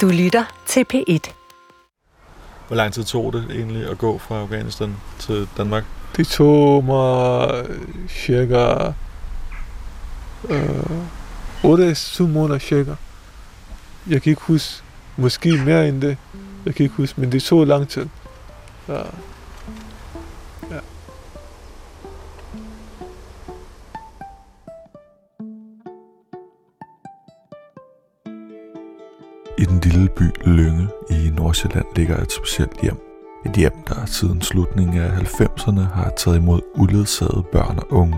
Du lytter til P1. Hvor lang tid tog det egentlig at gå fra Afghanistan til Danmark? Det tog mig cirka øh, 8-7 måneder cirka. Jeg kan ikke huske, måske mere end det. Jeg kan ikke huske, men det tog lang tid. Ja. Lille by Lønge i Nordsjælland ligger et specielt hjem. Et hjem, der siden slutningen af 90'erne har taget imod uledsagede børn og unge.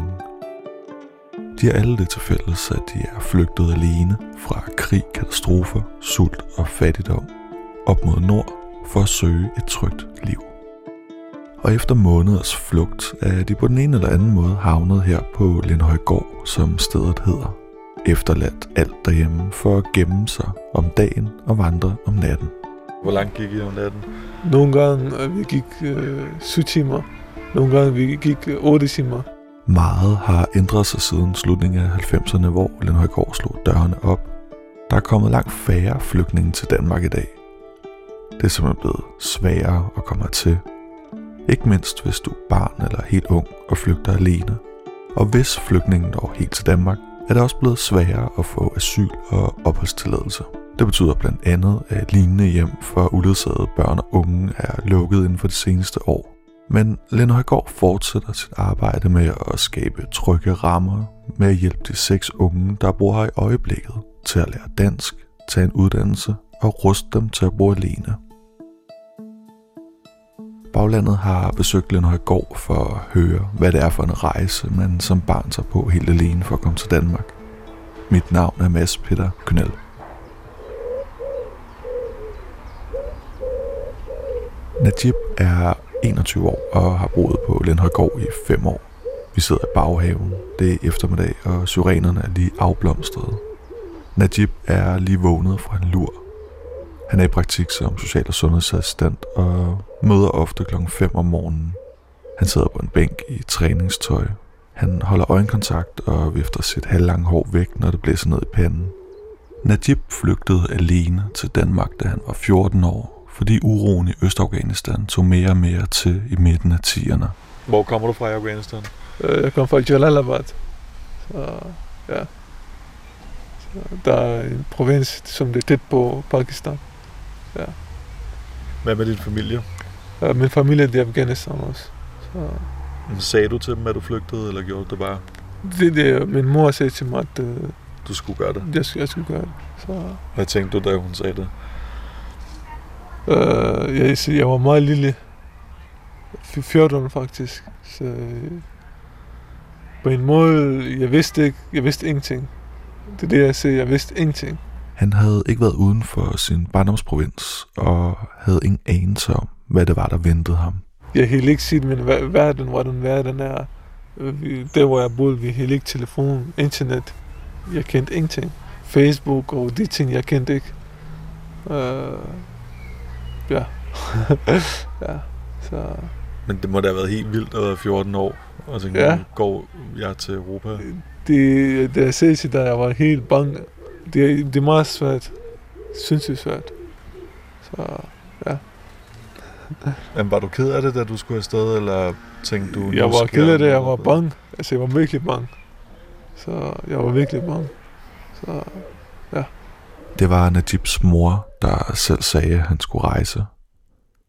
De har alle det til fælles, at de er flygtet alene fra krig, katastrofer, sult og fattigdom op mod nord for at søge et trygt liv. Og efter måneders flugt er de på den ene eller anden måde havnet her på Lindhøjgård, som stedet hedder. Efterladt alt derhjemme for at gemme sig om dagen og vandre om natten. Hvor langt gik I om natten? Nogle gange øh, vi gik øh, 7 timer. Nogle gange vi gik øh, 8 timer. Meget har ændret sig siden slutningen af 90'erne, hvor Lindhøjgård slog dørene op. Der er kommet langt færre flygtninge til Danmark i dag. Det er simpelthen blevet sværere at komme hertil. Ikke mindst hvis du er barn eller helt ung og flygter alene. Og hvis flygtningen når helt til Danmark, er det også blevet sværere at få asyl og opholdstilladelse. Det betyder blandt andet, at lignende hjem for uledsagede børn og unge er lukket inden for de seneste år. Men Lene Højgaard fortsætter sit arbejde med at skabe trygge rammer med at hjælpe de seks unge, der bor her i øjeblikket, til at lære dansk, tage en uddannelse og ruste dem til at bo alene. Baglandet har besøgt Lindhøjgaard for at høre, hvad det er for en rejse, man som barn tager på helt alene for at komme til Danmark. Mit navn er Mads Peter Knell. Najib er 21 år og har boet på Lindhøjgård i 5 år. Vi sidder i baghaven. Det er eftermiddag, og syrenerne er lige afblomstrede. Najib er lige vågnet fra en lur. Han er i praktik som social- og sundhedsassistent og møder ofte klokken 5 om morgenen. Han sidder på en bænk i træningstøj. Han holder øjenkontakt og vifter sit halvlange hår væk, når det blæser ned i panden. Najib flygtede alene til Danmark, da han var 14 år, fordi uroen i Østafghanistan tog mere og mere til i midten af 10'erne. Hvor kommer du fra i Afghanistan? Øh, Jeg kom fra Jalalabad. Så, ja. Så, der er en provins, som det er tæt på Pakistan. Hvad med din familie? Øh, Min familie er Afghanistan også. Så, Sagde du til dem, at du flygtede, eller gjorde du det bare, det, det, min mor sagde til mig, at øh, du skulle gøre det? jeg, skulle- jeg skulle gøre det. Så, Hvad tænkte du, da hun sagde det? øh, jeg, jeg var meget lille. F- 14 faktisk. Så, på en måde, jeg vidste ikke, jeg vidste ingenting. Det er det, jeg siger, jeg vidste ingenting. Han havde ikke været uden for sin barndomsprovins, og havde ingen anelse om, hvad det var, der ventede ham. Jeg kan ikke sige, men ver- verden, hvordan verden er. Øh, Der, hvor jeg boede, vi havde ikke telefon, internet. Jeg kendte ingenting. Facebook og de ting, jeg kendte ikke. Uh, ja. ja. Så Men det må da have været helt vildt at være 14 år, og tænke, Ja. ja. går jeg til Europa? det, det jeg sagde til dig, jeg var helt bange. Det, det er meget svært. Sindssygt svært. Så Men var du ked af det, da du skulle afsted, eller tænkte du... jeg var ked af det, jeg var bange. Altså, jeg var virkelig bange. Så jeg var virkelig bange. Så Det var Najibs mor, der selv sagde, at han skulle rejse.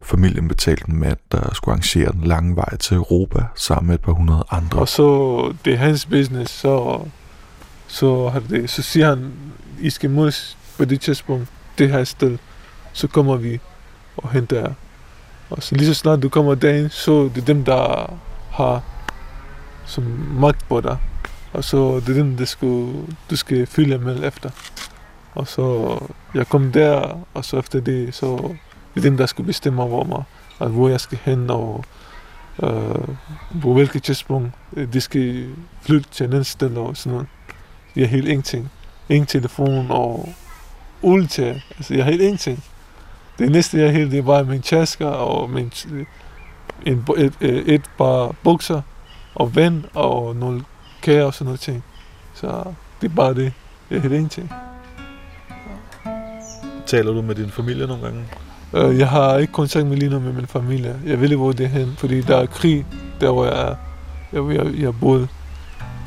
Familien betalte en mand, der skulle arrangere den lange vej til Europa sammen med et par hundrede andre. Og så, det er hans business, så, så, har det, så siger han, i skal mødes på det tidspunkt, det her sted, så kommer vi og henter jer. Og så lige så snart du kommer derind, så det er dem, der har som magt på dig. Og så det er dem, der skal, du skal følge med efter. Og så jeg kom der, og så efter det, så det er dem, der skulle bestemme over mig, at hvor jeg skal hen, og øh, på hvilket tidspunkt øh, de skal flytte til en anden sted og sådan noget. Jeg er helt ingenting. Ingen telefon og ulte. Altså, jeg har helt ingenting. Det næste, jeg har helt, det er bare min tasker og min, en, et, et, et par bukser og vand og nogle kager og sådan noget ting. Så det er bare det. Jeg helt ingenting. Taler du med din familie nogle gange? Uh, jeg har ikke kontakt med lige nu med min familie. Jeg ved ikke, hvor det er hen, fordi der er krig, der hvor jeg er. Jeg, jeg, jeg boede.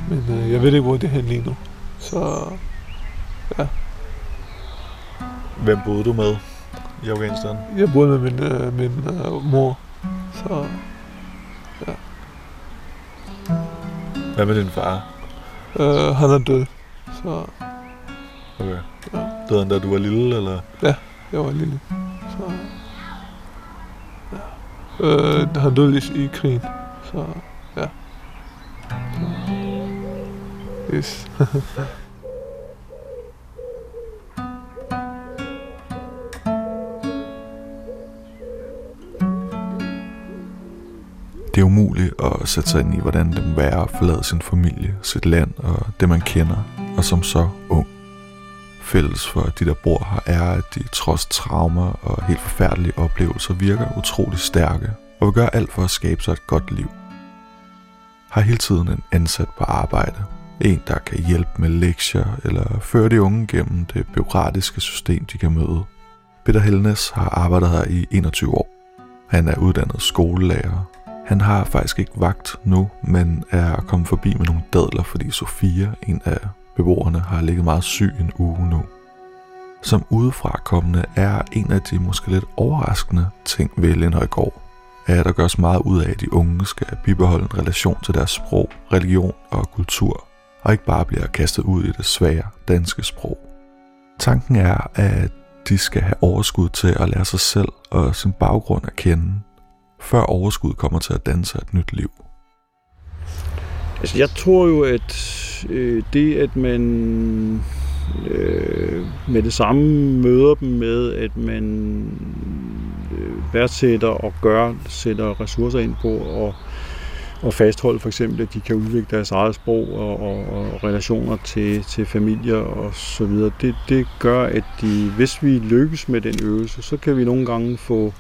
Men uh, jeg ved ikke, hvor det er hen lige nu. Så ja. Hvem boede du med i Afghanistan? Jeg boede med min, uh, min uh, mor. Så ja. Hvad med din far? Uh, han er død. Så Okay. Ja. Døde han da du var lille, eller? jeg var lille. Så ja. Uh, han døde i, i krigen. Så ja. Så, yes. Det er umuligt at sætte sig ind i, hvordan det må være at forlade sin familie, sit land og det, man kender, og som så ung. Fælles for de, der bor her, er, at de trods traumer og helt forfærdelige oplevelser virker utrolig stærke og vil gøre alt for at skabe sig et godt liv. Har hele tiden en ansat på arbejde. En, der kan hjælpe med lektier eller føre de unge gennem det byråkratiske system, de kan møde. Peter Helnes har arbejdet her i 21 år. Han er uddannet skolelærer han har faktisk ikke vagt nu, men er kommet forbi med nogle dadler, fordi Sofia, en af beboerne, har ligget meget syg en uge nu. Som udefrakommende er en af de måske lidt overraskende ting ved Lindhøjgård, er, at der gøres meget ud af, at de unge skal bibeholde en relation til deres sprog, religion og kultur, og ikke bare bliver kastet ud i det svære danske sprog. Tanken er, at de skal have overskud til at lære sig selv og sin baggrund at kende, før overskud kommer til at danse et nyt liv? Altså, jeg tror jo, at øh, det, at man øh, med det samme møder dem med, at man øh, værdsætter og gør, sætter ressourcer ind på og, og fastholde for eksempel, at de kan udvikle deres eget sprog og, og, og relationer til, til familier og så videre. Det, det gør, at de, hvis vi lykkes med den øvelse, så kan vi nogle gange få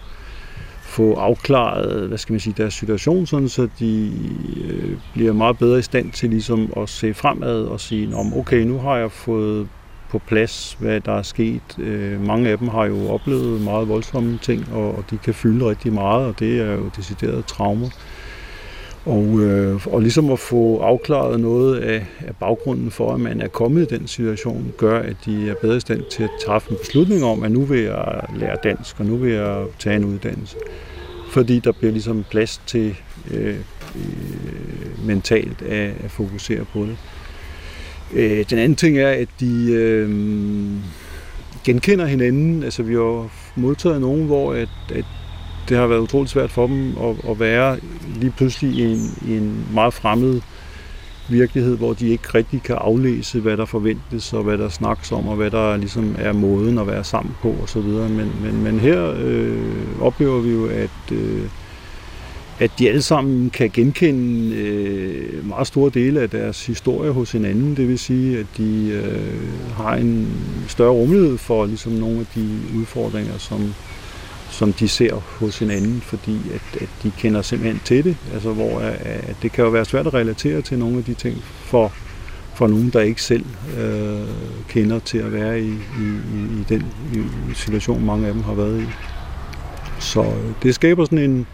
få afklaret, hvad skal man sige, deres situation, sådan så de øh, bliver meget bedre i stand til ligesom at se fremad og sige, om okay, nu har jeg fået på plads, hvad der er sket. Øh, mange af dem har jo oplevet meget voldsomme ting, og, og de kan fylde rigtig meget, og det er jo decideret traumer. Og, øh, og ligesom at få afklaret noget af, af baggrunden for, at man er kommet i den situation, gør, at de er bedre i stand til at træffe en beslutning om, at nu vil jeg lære dansk, og nu vil jeg tage en uddannelse. Fordi der bliver ligesom plads til øh, øh, mentalt at, at fokusere på det. Øh, den anden ting er, at de øh, genkender hinanden. Altså vi har modtaget nogen, hvor at, at det har været utroligt svært for dem at, at være lige pludselig i en, i en meget fremmed virkelighed, hvor de ikke rigtig kan aflæse, hvad der forventes, og hvad der snakkes om, og hvad der ligesom er måden at være sammen på, osv. Men, men, men her øh, oplever vi jo, at, øh, at de alle sammen kan genkende øh, meget store dele af deres historie hos hinanden. Det vil sige, at de øh, har en større rummelighed for ligesom nogle af de udfordringer, som, som de ser hos hinanden, fordi at, at de kender simpelthen til det. Altså, hvor at det kan jo være svært at relatere til nogle af de ting for, for nogen, der ikke selv øh, kender til at være i, i, i den situation, mange af dem har været i. Så øh, det skaber sådan en,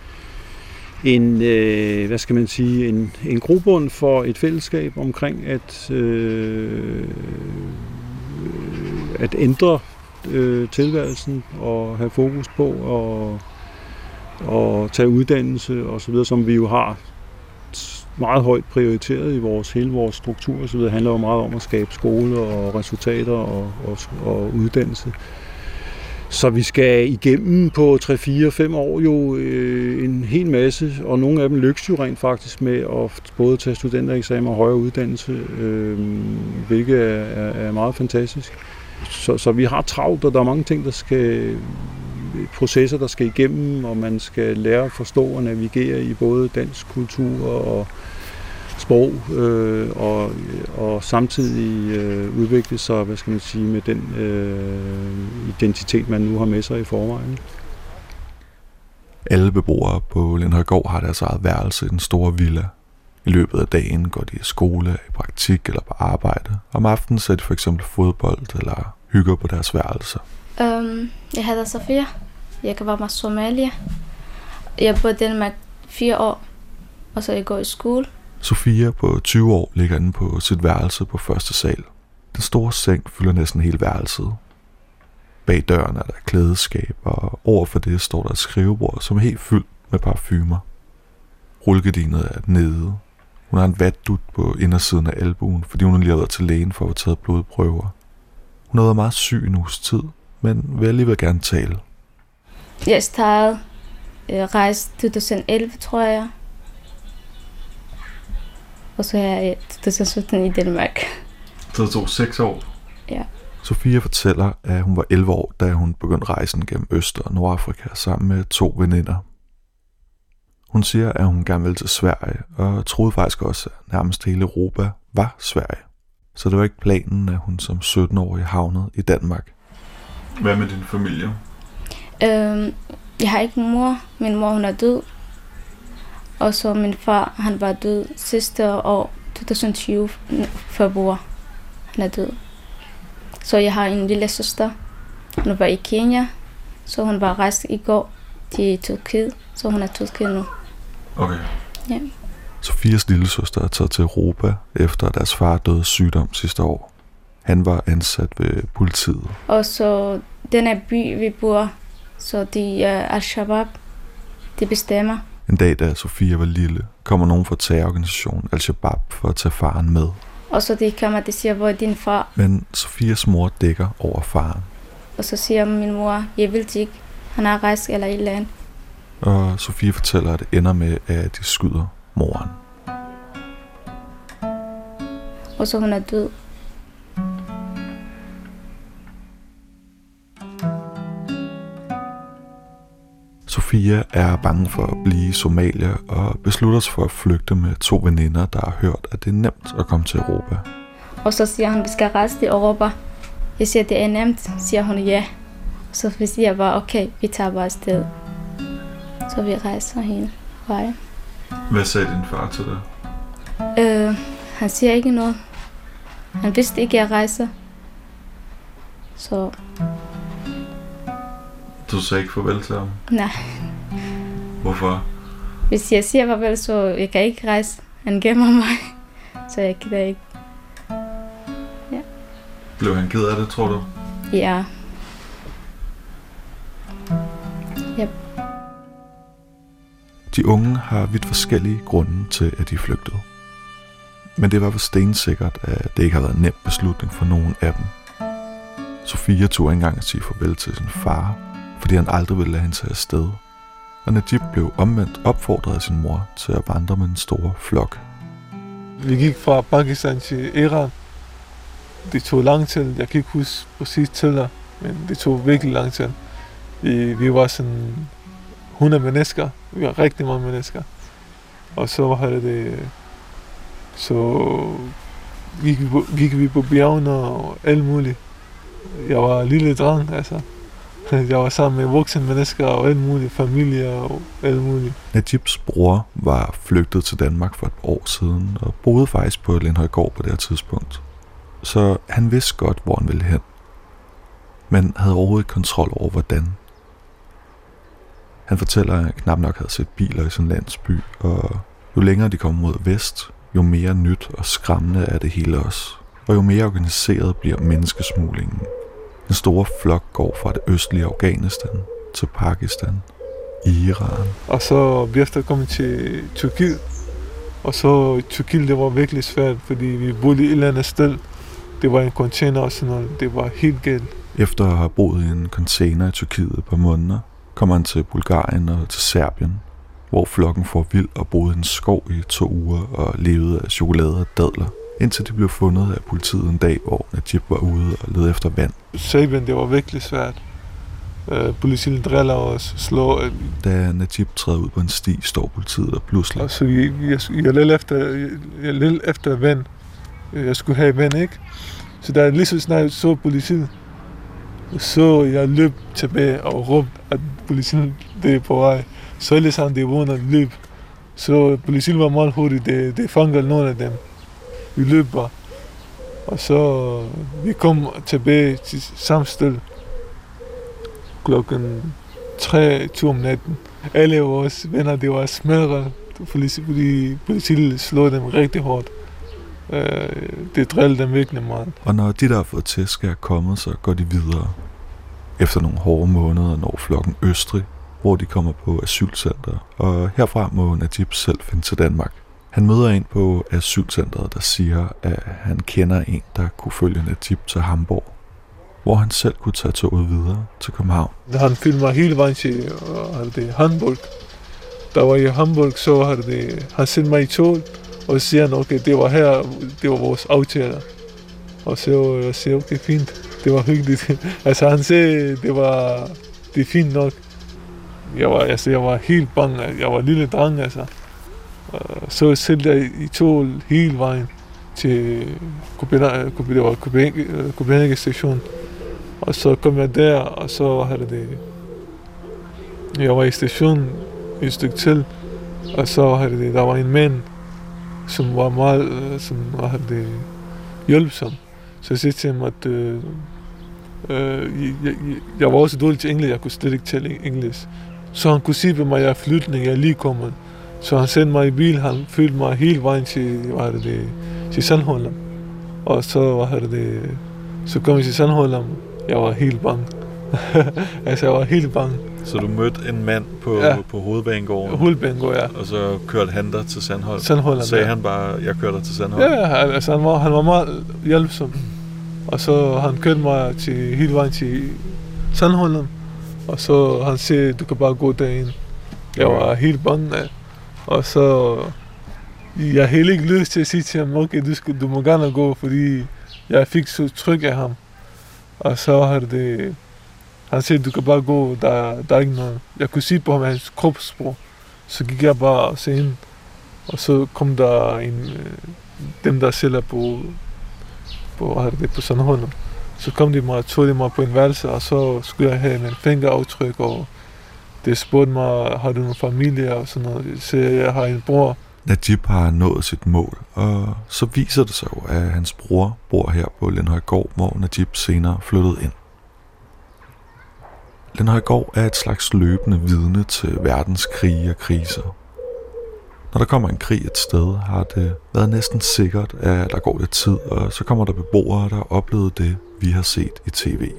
en øh, hvad skal man sige, en, en grobund for et fællesskab omkring at, øh, øh at ændre øh, tilværelsen og have fokus på og, og tage uddannelse og så videre, som vi jo har meget højt prioriteret i vores hele vores struktur og så videre. Det handler jo meget om at skabe skole og resultater og, og, og uddannelse. Så vi skal igennem på 3-4-5 år jo øh, en hel masse, og nogle af dem lykkes jo rent faktisk med at både tage studentereksamen og højere uddannelse, øh, hvilket er, er, er meget fantastisk. Så, så vi har travlt, og der er mange ting, der skal processer, der skal igennem, og man skal lære at forstå og navigere i både dansk kultur og sprog, øh, og, og samtidig øh, udvikle sig, hvad skal man sige, med den øh, identitet, man nu har med sig i forvejen. Alle beboere på Lindhøjgård har deres eget værelse i den store villa. I løbet af dagen går de i skole, i praktik eller på arbejde. Om aftenen ser de for eksempel fodbold eller hygger på deres værelser. Um, jeg hedder Sofia. Jeg kan være med Somalia. Jeg bor i Danmark fire år, og så jeg går i skole. Sofia på 20 år ligger inde på sit værelse på første sal. Den store seng fylder næsten hele værelset. Bag døren er der klædeskab, og over for det står der et skrivebord, som er helt fyldt med parfumer. Rullegardinet er nede. Hun har en vatdut på indersiden af albuen, fordi hun lige har været til lægen for at få taget blodprøver. Hun har været meget syg en uges tid, men vil alligevel gerne tale. Jeg startede øh, rejse 2011, tror jeg. Og så er jeg i 2017 i Danmark. Så det tog 6 år? Ja. Sofia fortæller, at hun var 11 år, da hun begyndte rejsen gennem Øst- og Nordafrika sammen med to veninder. Hun siger, at hun gerne ville til Sverige, og troede faktisk også, at nærmest hele Europa var Sverige. Så det var ikke planen, at hun som 17-årig havnede i Danmark. Hvad med din familie? Øhm, jeg har ikke mor. Min mor hun er død. Og så min far, han var død sidste år, 2020, februar. Han er død. Så jeg har en lille søster. Hun var i Kenya, så hun var rejst i går til Tyrkiet, så hun er Tyrkiet nu. Okay. Ja. Sofias lille søster er taget til Europa, efter at deres far døde sygdom sidste år. Han var ansat ved politiet. Og så den her by, vi bor, så de uh, Al-Shabaab, de bestemmer. En dag, da Sofia var lille, kommer nogen fra terrororganisationen Al-Shabaab for at tage faren med. Og så de kommer, de siger, hvor er din far? Men Sofias mor dækker over faren. Og så siger min mor, jeg vil ikke, han er rejst eller et eller andet. Og Sofie fortæller, at det ender med, at de skyder moren. Og så hun er død. Sofia er bange for at blive i Somalia og beslutter sig for at flygte med to veninder, der har hørt, at det er nemt at komme til Europa. Og så siger han, vi skal rejse til Europa. Jeg siger, det er nemt. Siger hun ja. Så siger bare, okay, vi tager bare afsted. Så vi rejser hele vejen. Hvad sagde din far til dig? Øh, han siger ikke noget. Han vidste ikke, at jeg rejser. Så Du sagde ikke farvel til ham? nej, Hvorfor? hvis jeg siger farvel, så jeg kan ikke rejse. Han gemmer mig. Så jeg gider ikke. Blev han ked af det, tror du? Ja. De unge har vidt forskellige grunde til, at de flygtede. Men det var for stensikkert, at det ikke har været en nem beslutning for nogen af dem. Sofia tog engang at sige farvel til sin far, fordi han aldrig ville lade hende tage afsted. Og Najib blev omvendt opfordret af sin mor til at vandre med en stor flok. Vi gik fra Pakistan til Iran. Det tog lang tid. Jeg kan ikke huske præcis tæller, men det tog virkelig lang tid. Vi, vi var sådan 100 mennesker. Vi var rigtig mange mennesker. Og så var det... Så gik vi på, gik vi på bjergene og alt muligt. Jeg var en lille dreng, altså. Jeg var sammen med voksne mennesker og alt muligt, familie og alt muligt. Najibs bror var flygtet til Danmark for et år siden og boede faktisk på Lindhøjgård på det her tidspunkt. Så han vidste godt, hvor han ville hen. Men havde overhovedet kontrol over, hvordan. Han fortæller, at han knap nok havde set biler i sin landsby, og jo længere de kom mod vest, jo mere nyt og skræmmende er det hele også. Og jo mere organiseret bliver menneskesmuglingen. En stor flok går fra det østlige Afghanistan til Pakistan, Iran. Og så vi efter kommet til Tyrkiet. Og så Tyrkiet, det var virkelig svært, fordi vi boede i et eller andet sted. Det var en container og sådan noget. Det var helt galt. Efter at have boet i en container i Tyrkiet på måneder, kommer han til Bulgarien og til Serbien, hvor flokken får vild og boede i en skov i to uger og levede af chokolade og dadler, indtil de blev fundet af politiet en dag, hvor Najib var ude og lede efter vand. Serbien, det var virkelig svært. Uh, politiet driller os, slår. øh, Da Najib træder ud på en sti, står politiet der pludselig. Og så jeg, jeg, jeg led efter, jeg, jeg led efter vand. Jeg skulle have vand, ikke? Så jeg lige så snart så politiet, så jeg løb tilbage og råbte, at politiet det er på vej. Så alle sammen vågner løb. Så politiet var meget hurtigt, det, de fangede nogle af dem. Vi løb bare. Og så vi kom tilbage til samme sted klokken 3 2 om natten. Alle vores venner, de var smadret, fordi politiet slog dem rigtig hårdt. Øh, eh, det drillede dem virkelig meget. Og når de, der har fået tæsk, er kommet, så går de videre. Efter nogle hårde måneder når flokken Østrig, hvor de kommer på asylcenter, og herfra må Najib selv finde til Danmark. Han møder en på asylcentret, der siger, at han kender en, der kunne følge Najib til Hamburg, hvor han selv kunne tage toget videre til København. Han filmer hele vejen til øh, det, Hamburg. Der var i Hamburg, så har det, han sendt mig i tog, og siger han, okay, det var her, det var vores aftaler. Og så øh, jeg siger, okay, fint, det var hyggeligt. altså han sagde, det var, det er fint nok. Jeg var, altså, jeg var helt bange, altså, jeg var lille dreng, altså. Så selv jeg i tog hele vejen til Copenhagen station. Og så kom jeg der, og så havde det... Jeg var i stationen et stykke til, og så havde det, der var en mand, som var meget, øh, som havde det hjælpsom. Så jeg sagde til ham, at øh, øh, jeg, jeg, var også dårlig til engelsk, jeg kunne slet ikke tale engelsk. Så han kunne sige på mig, at jeg er flytning, jeg er lige kommet. Så han sendte mig i bil, han følte mig hele vejen til, hvad det, det, til Sandholm. Og så, hvad det, det, så kom jeg til Sandholm, jeg var helt bange. altså, jeg var helt bange. Så du mødte en mand på, ja. på hovedbanegården? Hovedbanegården, ja. Og så kørte han dig til Sandholm? Sandholm, Sagde ja. han bare, jeg kører dig til Sandholm? Ja, altså han var, han var meget hjælpsom. Og så han kørte mig til, hele vejen til Sandholm. Og så han sagde, du kan bare gå derind. Jeg var helt bange. Og så jeg havde ikke lyst til at sige til ham, okay, du, skal, du må gerne gå, fordi jeg fik så tryk af ham. Og så har det, han sagde, du kan bare gå, der, der er ikke noget. Jeg kunne sige på ham hans kropssprog. Så gik jeg bare og ind. Og så kom der en, øh, dem der sælger på, på, hvad det, på Sandholm. Så kom de mig og tog de mig på en værelse, og så skulle jeg have min fingeraftryk, og det spurgte mig, har du nogen familie og sådan noget. Så jeg har en bror. Najib har nået sit mål, og så viser det sig jo, at hans bror bor her på Lindhøjgård, hvor Najib senere flyttede ind. Lindhøjgård er et slags løbende vidne til verdenskrige og kriser. Når der kommer en krig et sted, har det været næsten sikkert, at der går lidt tid, og så kommer der beboere, der har oplevet det, vi har set i tv.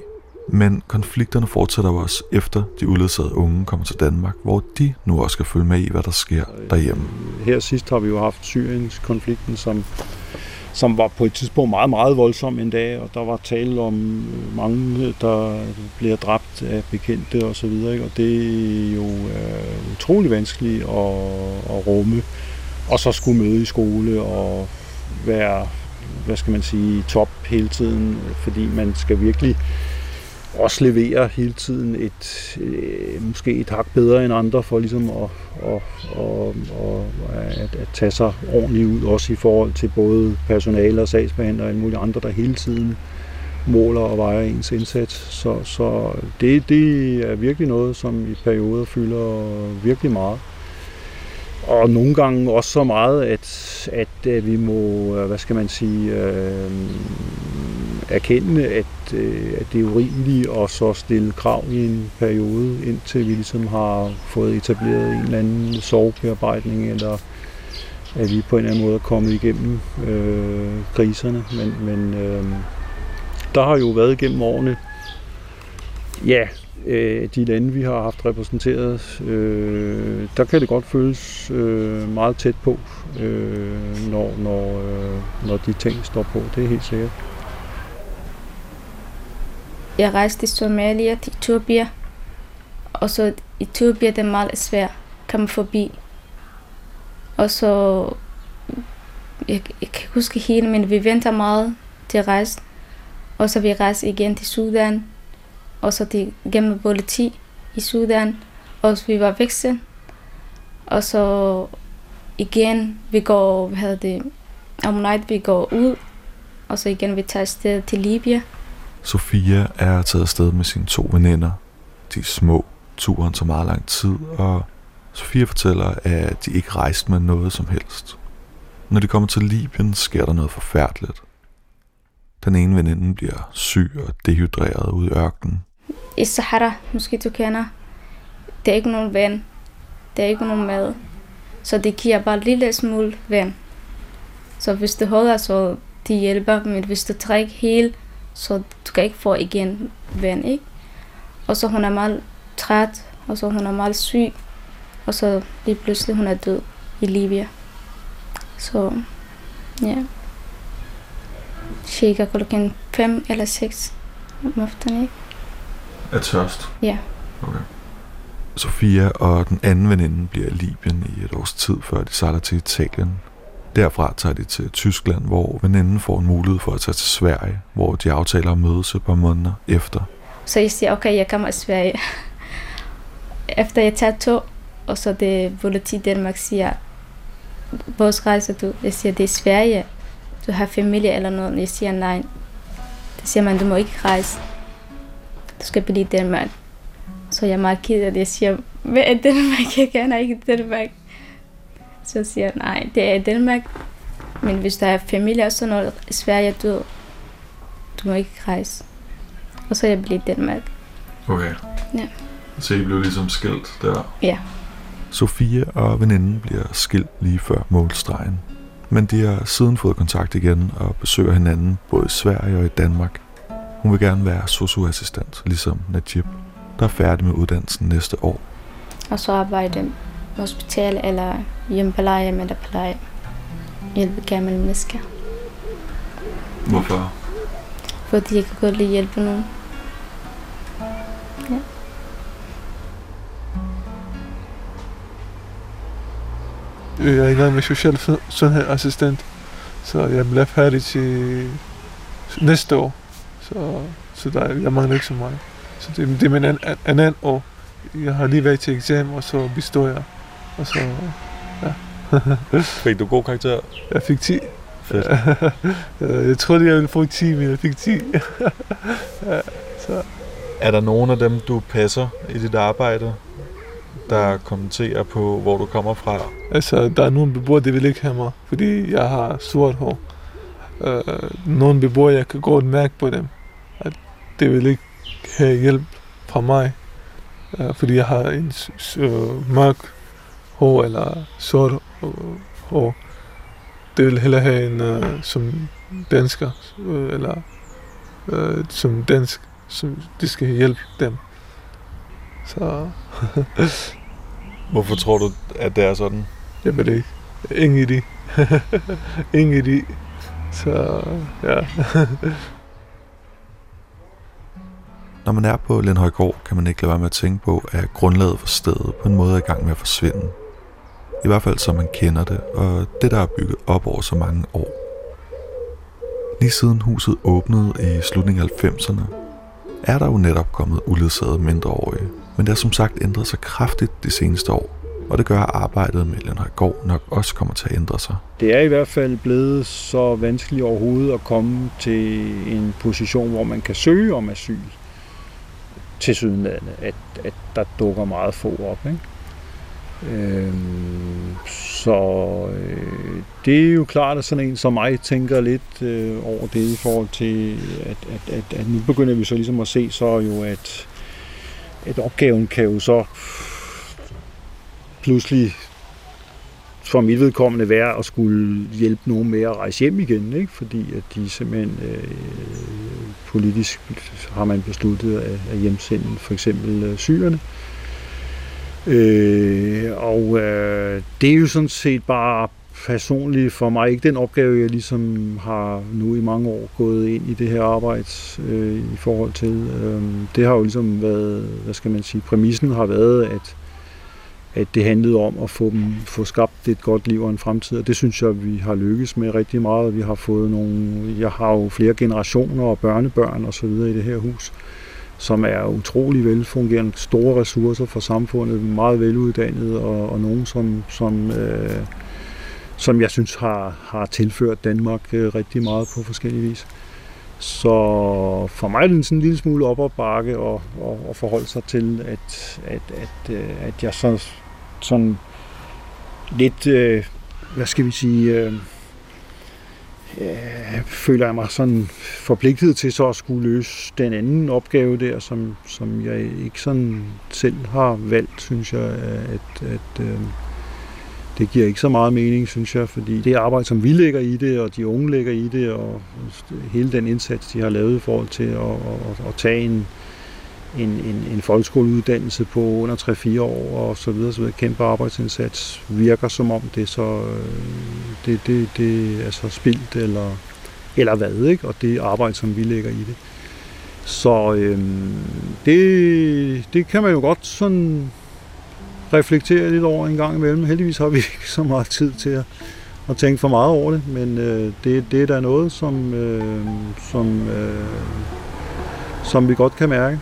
Men konflikterne fortsætter også efter de uledsagede unge kommer til Danmark, hvor de nu også skal følge med i, hvad der sker derhjemme. Her sidst har vi jo haft Syriens konflikten, som, som var på et tidspunkt meget, meget voldsom en dag, og der var tale om øh, mange, der bliver dræbt af bekendte og så videre, og det er jo øh, utrolig vanskeligt at, at rumme, og så skulle møde i skole og være, hvad skal man sige, top hele tiden, fordi man skal virkelig også levere hele tiden et, øh, måske et hak bedre end andre for ligesom at, at, at, at, at tage sig ordentligt ud, også i forhold til både personale og sagsbehandlere og alle mulige andre, der hele tiden måler og vejer ens indsats. Så, så det, det er virkelig noget, som i perioder fylder virkelig meget. Og nogle gange også så meget, at, at vi må, øh, hvad skal man sige, øh, erkende, at, øh, at det er urimeligt at så stille krav i en periode, indtil vi ligesom har fået etableret en eller anden sorgbearbejdning, eller at vi på en eller anden måde er kommet igennem øh, kriserne. Men, men øh, der har jo været igennem årene, ja, øh, de lande, vi har haft repræsenteret, øh, der kan det godt føles øh, meget tæt på, øh, når, når, øh, når de ting står på. Det er helt sikkert. Jeg rejste til Somalia, til Etiopia, og så Etiopia det er meget svært at komme forbi. Og så, jeg, jeg kan huske hele, men vi venter meget til rejse. Og så vi rejste igen til Sudan, og så til, gennem politi i Sudan, og så vi var vækse. Og så igen, vi går, hvad hedder det, om night, vi går ud, og så igen vi tager afsted til Libya. Sofia er taget afsted med sine to veninder. De er små, turen tager meget lang tid, og Sofia fortæller, at de ikke rejste med noget som helst. Når de kommer til Libyen, sker der noget forfærdeligt. Den ene veninde bliver syg og dehydreret ud i ørkenen. I Sahara, måske du kender, der er ikke nogen vand. Der er ikke nogen mad. Så det giver bare en lille smule vand. Så hvis det holder, så de hjælper, men hvis du trækker helt, så du kan ikke få igen vand, ikke? Og så hun er meget træt, og så hun er meget syg, og så lige pludselig hun er død i Libya. Så ja. Cirka klokken 5 eller 6 om aftenen, ikke? Er tørst? Ja. Okay. Sofia og den anden veninde bliver i Libyen i et års tid, før de sejler til Italien. Derfra tager de til Tyskland, hvor veninden får en mulighed for at tage til Sverige, hvor de aftaler at mødes et par måneder efter. Så jeg siger, okay, jeg kommer til Sverige. Efter jeg tager to, og så det politi Danmark siger, hvor rejser du? Jeg siger, det er Sverige. Du har familie eller noget. Jeg siger, nej. Det siger man, du må ikke rejse. Du skal blive i Danmark. Så jeg er meget ked af det. Jeg siger, hvad er Danmark? Jeg kender ikke Danmark. Så siger jeg, nej, det er Danmark. Men hvis der er familie og sådan noget i Sverige, du, du må ikke rejse. Og så er jeg blevet i Danmark. Okay. Ja. Så I blev ligesom skilt der? Ja. Sofia og veninden bliver skilt lige før målstregen. Men de har siden fået kontakt igen og besøger hinanden både i Sverige og i Danmark. Hun vil gerne være socioassistent, ligesom Najib, der er færdig med uddannelsen næste år. Og så arbejde hospital eller hjemmepleje med pleje. Hjælpe gamle mennesker. Hvorfor? Fordi jeg kan godt lide at hjælpe nogen. Ja. Jeg er i gang med social sundhedsassistent, så jeg bliver færdig til næste år. Så, så der, jeg mangler ikke så meget. Så det, det er min an, an, anden år. Jeg har lige været til eksamen, og så består jeg. Og så, ja. Fik du god karakter? Jeg fik 10. Fedt. jeg troede, jeg ville få 10, men jeg fik 10. ja, så. Er der nogen af dem, du passer i dit arbejde, der kommenterer på, hvor du kommer fra? Altså, der er nogle beboere, der vil ikke have mig, fordi jeg har sort hår. Uh, nogle beboere, jeg kan godt mærke på dem, at det vil ikke have hjælp fra mig, uh, fordi jeg har en uh, mørk hår eller sort hår. Det vil hellere have en uh, som dansker, uh, eller uh, som dansk, som de skal hjælpe dem. Så... Hvorfor tror du, at det er sådan? Jeg ved det ikke. Ingen idé. Ingen idé. Så ja. Når man er på Lindhøjgård, kan man ikke lade være med at tænke på, at grundlaget for stedet på en måde er i gang med at forsvinde. I hvert fald som man kender det, og det der er bygget op over så mange år. Lige siden huset åbnede i slutningen af 90'erne, er der jo netop kommet uledsagede mindreårige, men det har som sagt ændret sig kraftigt de seneste år, og det gør, at arbejdet med Lindhøjgård nok også kommer til at ændre sig. Det er i hvert fald blevet så vanskeligt overhovedet at komme til en position, hvor man kan søge om asyl til sydenlandet, at, at der dukker meget få op. Ikke? Øhm, så øh, det er jo klart, at sådan en som mig tænker lidt øh, over det i forhold til, at, at, at, at nu begynder vi så ligesom at se så jo, at, at opgaven kan jo så pludselig for mit vedkommende være at skulle hjælpe nogen med at rejse hjem igen, ikke? fordi at de simpelthen øh, politisk har man besluttet at, at hjemsende for eksempel øh, syrerne. Øh, Øh, og øh, det er jo sådan set bare personligt for mig ikke den opgave, jeg ligesom har nu i mange år gået ind i det her arbejde øh, i forhold til. Øh, det har jo ligesom været, hvad skal man sige, præmissen har været, at at det handlede om at få dem få skabt et godt liv og en fremtid, og det synes jeg, vi har lykkes med rigtig meget. Vi har fået nogle, jeg har jo flere generationer og børnebørn og så videre i det her hus, som er utrolig velfungerende, store ressourcer for samfundet, meget veluddannede og, og nogen, som, som, øh, som jeg synes har, har tilført Danmark øh, rigtig meget på forskellige vis. Så for mig er det sådan en lille smule op og bakke og, og, og forholde sig til, at, at, at, øh, at jeg så sådan lidt, øh, hvad skal vi sige, øh, øh, føler jeg mig sådan forpligtet til så at skulle løse den anden opgave der, som, som jeg ikke sådan selv har valgt, synes jeg, at, at øh, det giver ikke så meget mening, synes jeg, fordi det arbejde, som vi lægger i det, og de unge lægger i det, og hele den indsats, de har lavet i forhold til at, at, at tage en, en, en, en folkeskoleuddannelse på under 3-4 år og så videre, så videre. Kæmpe arbejdsindsats virker som om det så øh, det, det, det er så spildt eller, eller hvad, ikke? og det arbejde, som vi lægger i det. Så øhm, det, det kan man jo godt sådan reflektere lidt over en gang imellem. Heldigvis har vi ikke så meget tid til at, at tænke for meget over det, men øh, det, det er da noget, som, øh, som, øh, som vi godt kan mærke.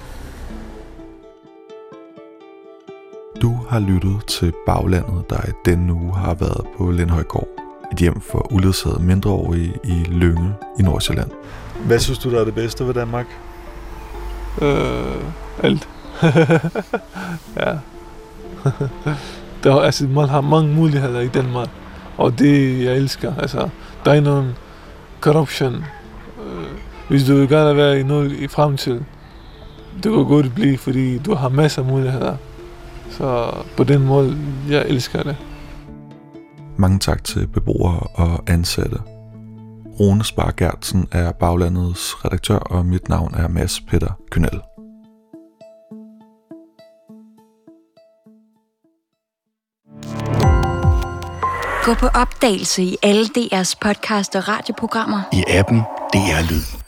Du har lyttet til Baglandet, der i denne uge har været på Lindhøjgård, et hjem for uledsagede mindreårige i Lønge i Nordsjælland. Hvad synes du, der er det bedste ved Danmark? Øh, alt. ja. der, er, altså, man har mange muligheder i Danmark, og det jeg elsker. Altså, der er nogen corruption. Øh, hvis du vil gerne være i nul i fremtiden, det kan godt blive, fordi du har masser af muligheder. Så på den måde, jeg elsker det. Mange tak til beboere og ansatte. Rune Spar Gertsen er Baglandets redaktør, og mit navn er Mads Peter Kynel. Gå på opdagelse i alle DR's podcast og radioprogrammer. I appen DR Lyd.